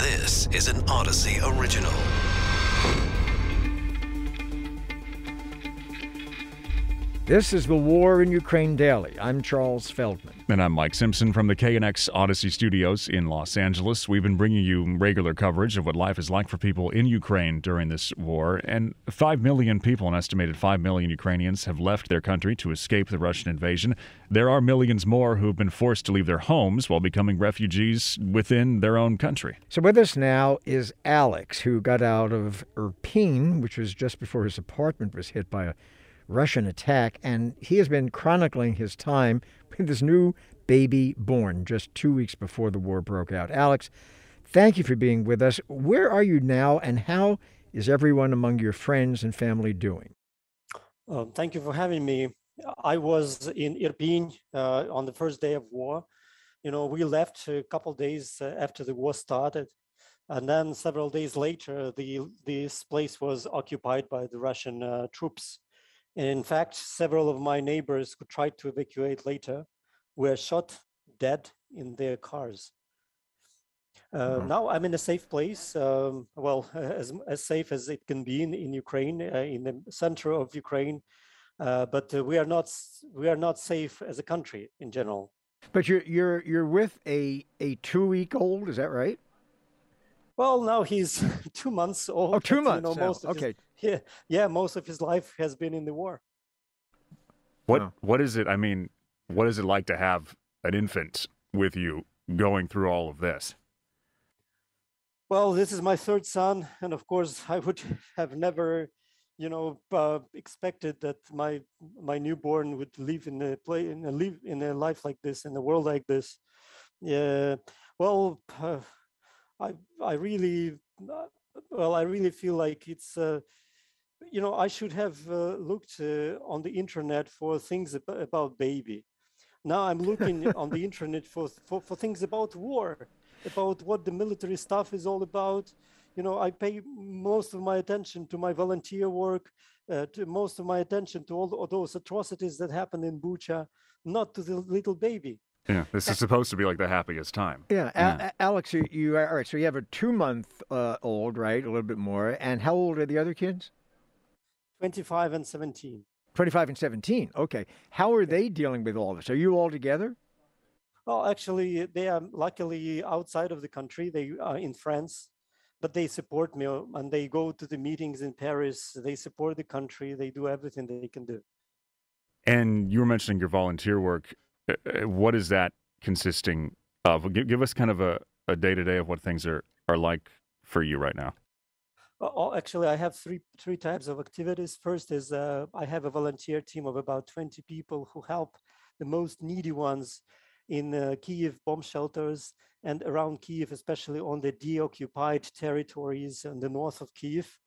This is an Audacy original. This is the War in Ukraine Daily. I'm Charles Feldman. And I'm Mike Simpson from the KNX Audacy Studios in Los Angeles. We've been bringing you regular coverage of what life is like for people in Ukraine during this war. And 5 million people, an estimated 5 million Ukrainians, have left their country to escape the Russian invasion. There are millions more who've been forced to leave their homes while becoming refugees within their own country. So, with us now is Alex, who got out of Irpin, which was just before his apartment was hit by a Russian attack, and he has been chronicling his time with his new baby born just two weeks before the war broke out. Alex, thank you for being with us. Where are you now, and how is everyone among your friends and family doing? Uh, thank you for having me. I was in Irpin uh, on the first day of war. You know, we left a couple days uh, after the war started, and then several days later, the this place was occupied by the Russian uh, troops. In fact, several of my neighbors who tried to evacuate later were shot dead in their cars. Uh, mm-hmm. Now I'm in a safe place, um, well, as, as safe as it can be in, in Ukraine, uh, in the center of Ukraine. Uh, but uh, we are not we are not safe as a country in general. But you're you're you're with a a two week old, is that right? Well, now he's two months old. Oh, two months. You know, most okay. His, yeah, yeah. Most of his life has been in the war. What oh. What is it? I mean, what is it like to have an infant with you going through all of this? Well, this is my third son, and of course, I would have never, you know, uh, expected that my my newborn would live in a play in a live in a life like this in a world like this. Yeah. Well. Uh, I I really uh, well I really feel like it's uh, you know I should have uh, looked uh, on the internet for things ab- about baby. Now I'm looking on the internet for, for for things about war, about what the military stuff is all about. You know I pay most of my attention to my volunteer work, uh, to most of my attention to all, all those atrocities that happened in Bucha, not to the little baby. Yeah, this is supposed to be like the happiest time. Yeah, yeah. A- Alex, you, you are all right? So you have a two-month uh, old, right? A little bit more. And how old are the other kids? Twenty-five and seventeen. Twenty-five and seventeen. Okay. How are they dealing with all this? Are you all together? Well, actually, they are luckily outside of the country. They are in France, but they support me and they go to the meetings in Paris. They support the country. They do everything they can do. And you were mentioning your volunteer work. Uh, uh, what is that consisting of? Give, give us kind of a, a day-to-day of what things are, are like for you right now. Well, actually, I have three three types of activities. First is uh, I have a volunteer team of about 20 people who help the most needy ones in uh, Kiev bomb shelters and around Kiev, especially on the deoccupied territories in the north of Kiev.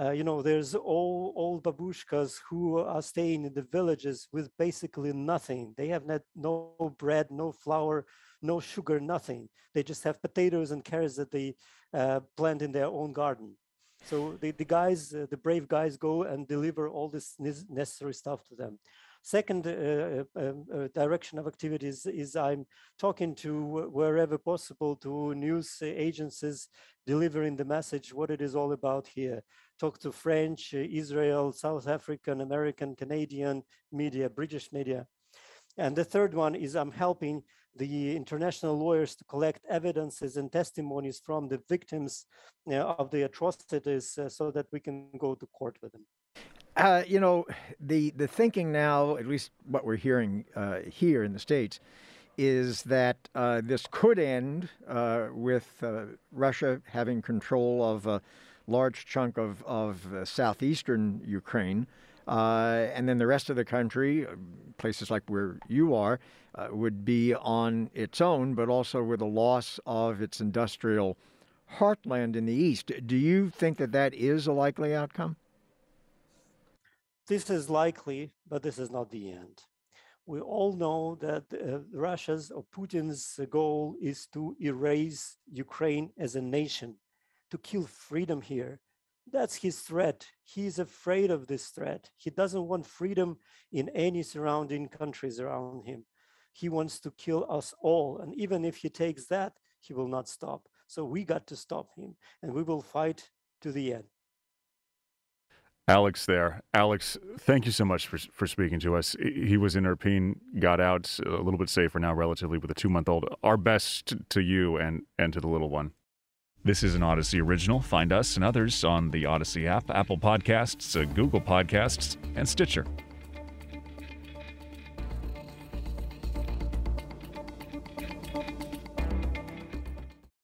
Uh, you know, there's all old babushkas who are staying in the villages with basically nothing. They have not, no bread, no flour, no sugar, nothing. They just have potatoes and carrots that they uh, plant in their own garden. So the, the guys, uh, the brave guys go and deliver all this necessary stuff to them. Second uh, uh, um, uh, direction of activities is I'm talking to wherever possible to news agencies delivering the message what it is all about here. Talk to French, Israel, South African, American, Canadian media, British media. And the third one is I'm helping the international lawyers to collect evidences and testimonies from the victims know, of the atrocities uh, so that we can go to court with them. Uh, you know, the the thinking now, at least what we're hearing uh, here in the states, is that uh, this could end uh, with uh, Russia having control of a large chunk of of southeastern Ukraine, and then the rest of the country, places like where you are, would be on its own, but also with a loss of its industrial heartland in the east. Do you think that that is a likely outcome? This is likely, but this is not the end. We all know that uh, Russia's or Putin's goal is to erase Ukraine as a nation, to kill freedom here. That's his threat. He's afraid of this threat. He doesn't want freedom in any surrounding countries around him. He wants to kill us all. And even if he takes that, he will not stop. So we got to stop him, and we will fight to the end. Alex there. Alex, thank you so much for, for speaking to us. He was in Irpin, got out a little bit safer now, relatively, with a two month old. Our best to you and, and to the little one. This is an Audacy original. Find us and others on the Audacy app, Apple Podcasts, uh, Google Podcasts, and Stitcher.